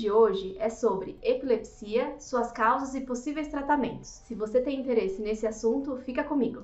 de hoje é sobre epilepsia, suas causas e possíveis tratamentos. Se você tem interesse nesse assunto, fica comigo.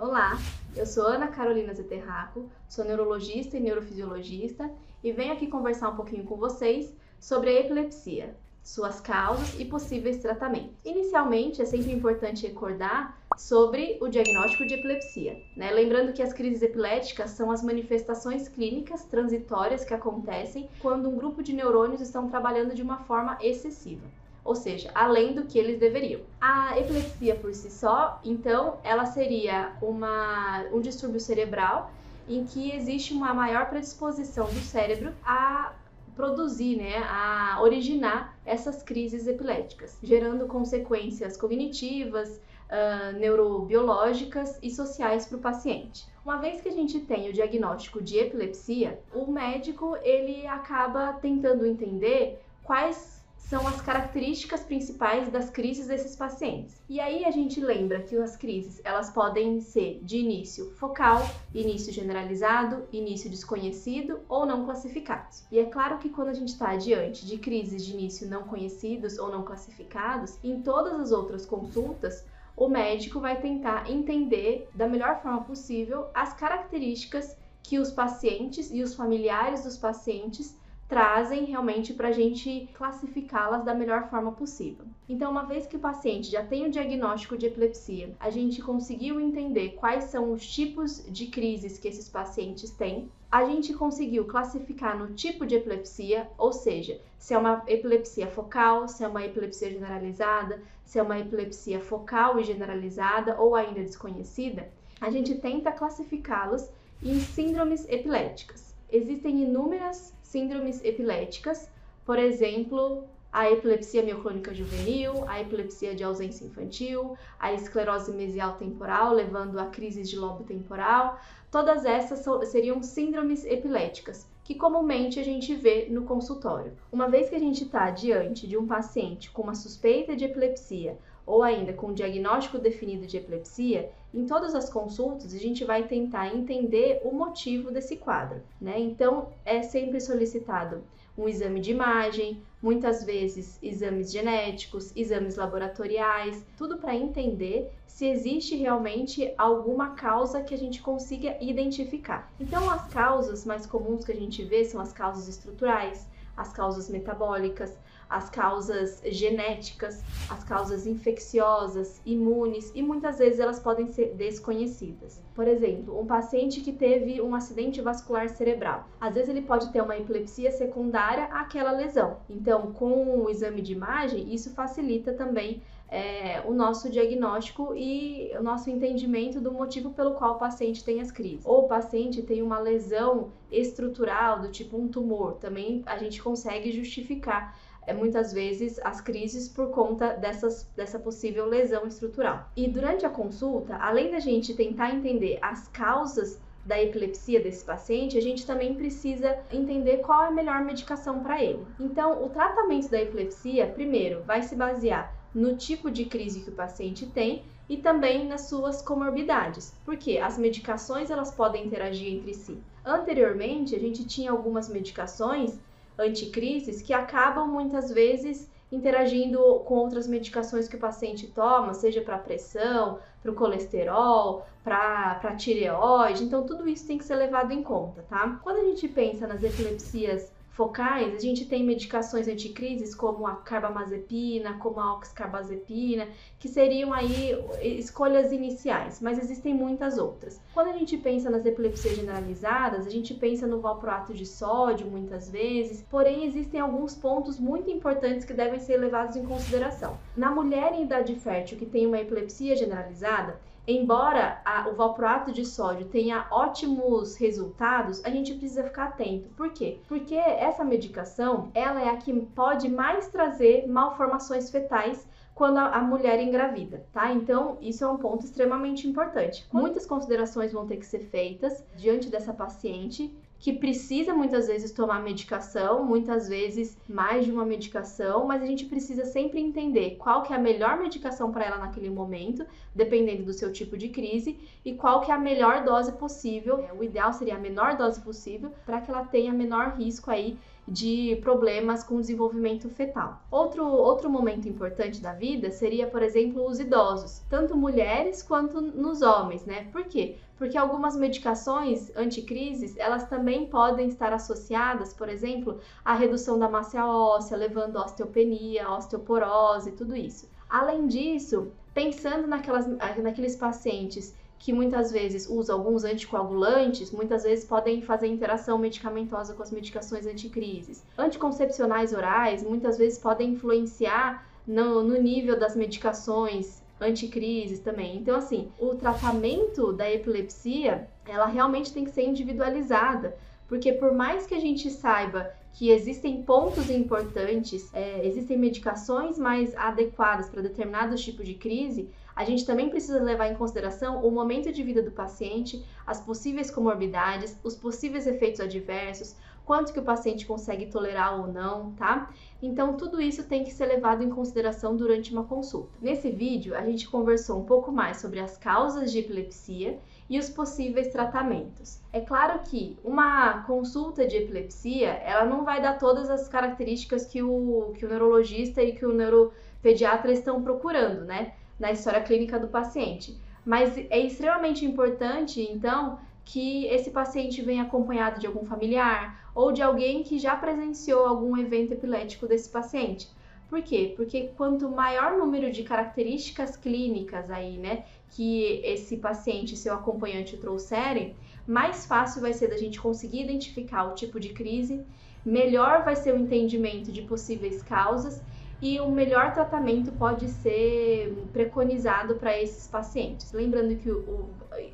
Olá, eu sou Ana Carolina Zeterraco, sou neurologista e neurofisiologista e venho aqui conversar um pouquinho com vocês sobre a epilepsia, suas causas e possíveis tratamentos. Inicialmente, é sempre importante recordar sobre o diagnóstico de epilepsia. Né? Lembrando que as crises epiléticas são as manifestações clínicas transitórias que acontecem quando um grupo de neurônios estão trabalhando de uma forma excessiva. Ou seja, além do que eles deveriam. A epilepsia por si só, então, ela seria uma, um distúrbio cerebral em que existe uma maior predisposição do cérebro a produzir, né, a originar essas crises epiléticas, gerando consequências cognitivas, uh, neurobiológicas e sociais para o paciente. Uma vez que a gente tem o diagnóstico de epilepsia, o médico ele acaba tentando entender quais são as características principais das crises desses pacientes. E aí a gente lembra que as crises, elas podem ser de início focal, início generalizado, início desconhecido ou não classificados. E é claro que quando a gente está diante de crises de início não conhecidos ou não classificados, em todas as outras consultas, o médico vai tentar entender da melhor forma possível as características que os pacientes e os familiares dos pacientes trazem realmente para a gente classificá-las da melhor forma possível. Então, uma vez que o paciente já tem o diagnóstico de epilepsia, a gente conseguiu entender quais são os tipos de crises que esses pacientes têm, a gente conseguiu classificar no tipo de epilepsia, ou seja, se é uma epilepsia focal, se é uma epilepsia generalizada, se é uma epilepsia focal e generalizada ou ainda desconhecida, a gente tenta classificá-los em síndromes epiléticas. Existem inúmeras síndromes epiléticas, por exemplo, a epilepsia mioclônica juvenil, a epilepsia de ausência infantil, a esclerose mesial temporal, levando a crises de lobo temporal. Todas essas seriam síndromes epiléticas, que comumente a gente vê no consultório. Uma vez que a gente está diante de um paciente com uma suspeita de epilepsia ou ainda com diagnóstico definido de epilepsia, em todas as consultas a gente vai tentar entender o motivo desse quadro, né? Então é sempre solicitado um exame de imagem, muitas vezes exames genéticos, exames laboratoriais, tudo para entender se existe realmente alguma causa que a gente consiga identificar. Então as causas mais comuns que a gente vê são as causas estruturais, as causas metabólicas, as causas genéticas, as causas infecciosas, imunes e muitas vezes elas podem ser desconhecidas. Por exemplo, um paciente que teve um acidente vascular cerebral, às vezes ele pode ter uma epilepsia secundária àquela lesão. Então, com o exame de imagem, isso facilita também é, o nosso diagnóstico e o nosso entendimento do motivo pelo qual o paciente tem as crises. Ou o paciente tem uma lesão estrutural, do tipo um tumor, também a gente consegue justificar é, muitas vezes as crises por conta dessas, dessa possível lesão estrutural. E durante a consulta, além da gente tentar entender as causas da epilepsia desse paciente, a gente também precisa entender qual é a melhor medicação para ele. Então, o tratamento da epilepsia, primeiro, vai se basear no tipo de crise que o paciente tem e também nas suas comorbidades, porque as medicações elas podem interagir entre si. Anteriormente, a gente tinha algumas medicações anticrises que acabam muitas vezes interagindo com outras medicações que o paciente toma, seja para pressão, para o colesterol, para tireoide. Então, tudo isso tem que ser levado em conta, tá? Quando a gente pensa nas epilepsias focais, a gente tem medicações anticrises como a carbamazepina, como a oxcarbazepina, que seriam aí escolhas iniciais, mas existem muitas outras. Quando a gente pensa nas epilepsias generalizadas, a gente pensa no valproato de sódio muitas vezes, porém existem alguns pontos muito importantes que devem ser levados em consideração. Na mulher em idade fértil que tem uma epilepsia generalizada, Embora a, o valproato de sódio tenha ótimos resultados, a gente precisa ficar atento. Por quê? Porque essa medicação, ela é a que pode mais trazer malformações fetais quando a, a mulher engravida, tá? Então, isso é um ponto extremamente importante. Muitas considerações vão ter que ser feitas diante dessa paciente que precisa muitas vezes tomar medicação, muitas vezes mais de uma medicação, mas a gente precisa sempre entender qual que é a melhor medicação para ela naquele momento, dependendo do seu tipo de crise, e qual que é a melhor dose possível. É, o ideal seria a menor dose possível para que ela tenha menor risco aí de problemas com desenvolvimento fetal. Outro, outro momento importante da vida seria, por exemplo, os idosos, tanto mulheres quanto nos homens, né? Por quê? Porque algumas medicações anticrises, elas também podem estar associadas, por exemplo, à redução da massa óssea, levando à osteopenia, osteoporose, tudo isso. Além disso, pensando naquelas, naqueles pacientes que muitas vezes usa alguns anticoagulantes, muitas vezes podem fazer interação medicamentosa com as medicações anticrises. Anticoncepcionais orais muitas vezes podem influenciar no, no nível das medicações anticrises também. Então, assim, o tratamento da epilepsia, ela realmente tem que ser individualizada, porque por mais que a gente saiba que existem pontos importantes, é, existem medicações mais adequadas para determinados tipos de crise, a gente também precisa levar em consideração o momento de vida do paciente, as possíveis comorbidades, os possíveis efeitos adversos, quanto que o paciente consegue tolerar ou não, tá? Então, tudo isso tem que ser levado em consideração durante uma consulta. Nesse vídeo, a gente conversou um pouco mais sobre as causas de epilepsia e os possíveis tratamentos. É claro que uma consulta de epilepsia, ela não vai dar todas as características que o, que o neurologista e que o neuropediatra estão procurando, né? na história clínica do paciente. Mas é extremamente importante, então, que esse paciente venha acompanhado de algum familiar ou de alguém que já presenciou algum evento epilético desse paciente. Por quê? Porque quanto maior número de características clínicas aí, né, que esse paciente e seu acompanhante trouxerem, mais fácil vai ser da gente conseguir identificar o tipo de crise, melhor vai ser o entendimento de possíveis causas e o melhor tratamento pode ser preconizado para esses pacientes. Lembrando que o, o,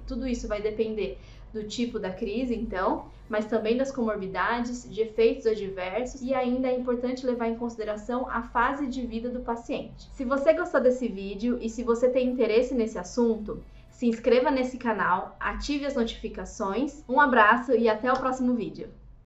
tudo isso vai depender do tipo da crise, então, mas também das comorbidades, de efeitos adversos e ainda é importante levar em consideração a fase de vida do paciente. Se você gostou desse vídeo e se você tem interesse nesse assunto, se inscreva nesse canal, ative as notificações. Um abraço e até o próximo vídeo.